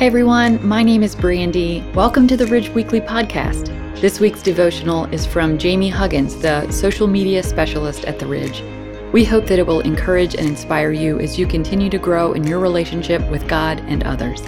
Hey everyone, my name is Brandy. Welcome to the Ridge Weekly Podcast. This week's devotional is from Jamie Huggins, the social media specialist at the Ridge. We hope that it will encourage and inspire you as you continue to grow in your relationship with God and others.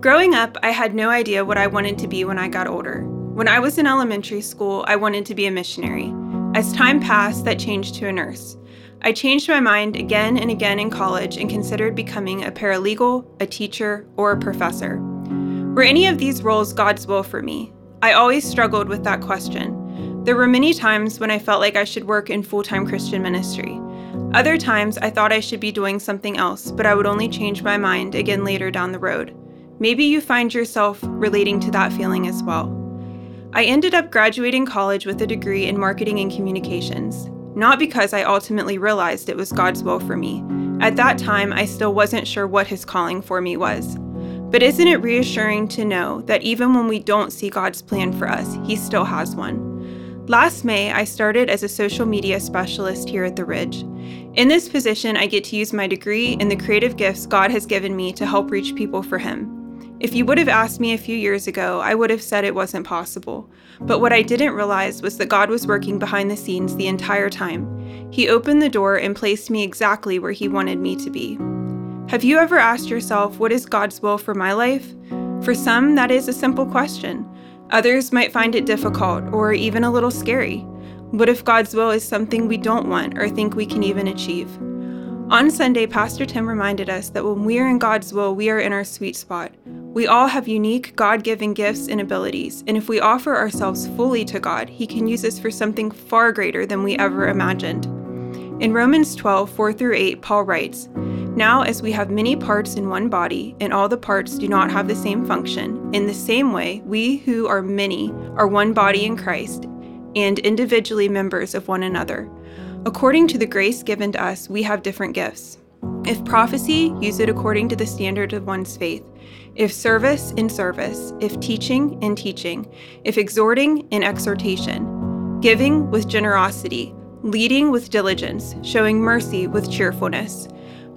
Growing up, I had no idea what I wanted to be when I got older. When I was in elementary school, I wanted to be a missionary. As time passed, that changed to a nurse. I changed my mind again and again in college and considered becoming a paralegal, a teacher, or a professor. Were any of these roles God's will for me? I always struggled with that question. There were many times when I felt like I should work in full time Christian ministry. Other times I thought I should be doing something else, but I would only change my mind again later down the road. Maybe you find yourself relating to that feeling as well. I ended up graduating college with a degree in marketing and communications, not because I ultimately realized it was God's will for me. At that time, I still wasn't sure what His calling for me was. But isn't it reassuring to know that even when we don't see God's plan for us, He still has one? Last May, I started as a social media specialist here at The Ridge. In this position, I get to use my degree and the creative gifts God has given me to help reach people for Him. If you would have asked me a few years ago, I would have said it wasn't possible. But what I didn't realize was that God was working behind the scenes the entire time. He opened the door and placed me exactly where He wanted me to be. Have you ever asked yourself, what is God's will for my life? For some, that is a simple question. Others might find it difficult or even a little scary. What if God's will is something we don't want or think we can even achieve? On Sunday, Pastor Tim reminded us that when we are in God's will, we are in our sweet spot. We all have unique, God given gifts and abilities, and if we offer ourselves fully to God, He can use us for something far greater than we ever imagined. In Romans 12, 4 through 8, Paul writes, Now, as we have many parts in one body, and all the parts do not have the same function, in the same way, we who are many are one body in Christ, and individually members of one another. According to the grace given to us, we have different gifts. If prophecy, use it according to the standard of one's faith. If service, in service. If teaching, in teaching. If exhorting, in exhortation. Giving with generosity. Leading with diligence. Showing mercy with cheerfulness.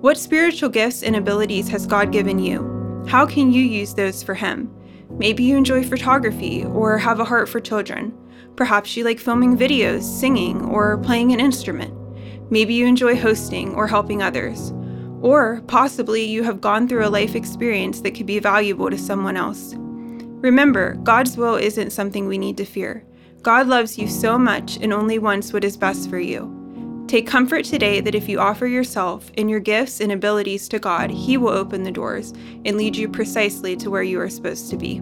What spiritual gifts and abilities has God given you? How can you use those for Him? Maybe you enjoy photography or have a heart for children. Perhaps you like filming videos, singing, or playing an instrument. Maybe you enjoy hosting or helping others. Or possibly you have gone through a life experience that could be valuable to someone else. Remember, God's will isn't something we need to fear. God loves you so much and only wants what is best for you. Take comfort today that if you offer yourself and your gifts and abilities to God, He will open the doors and lead you precisely to where you are supposed to be.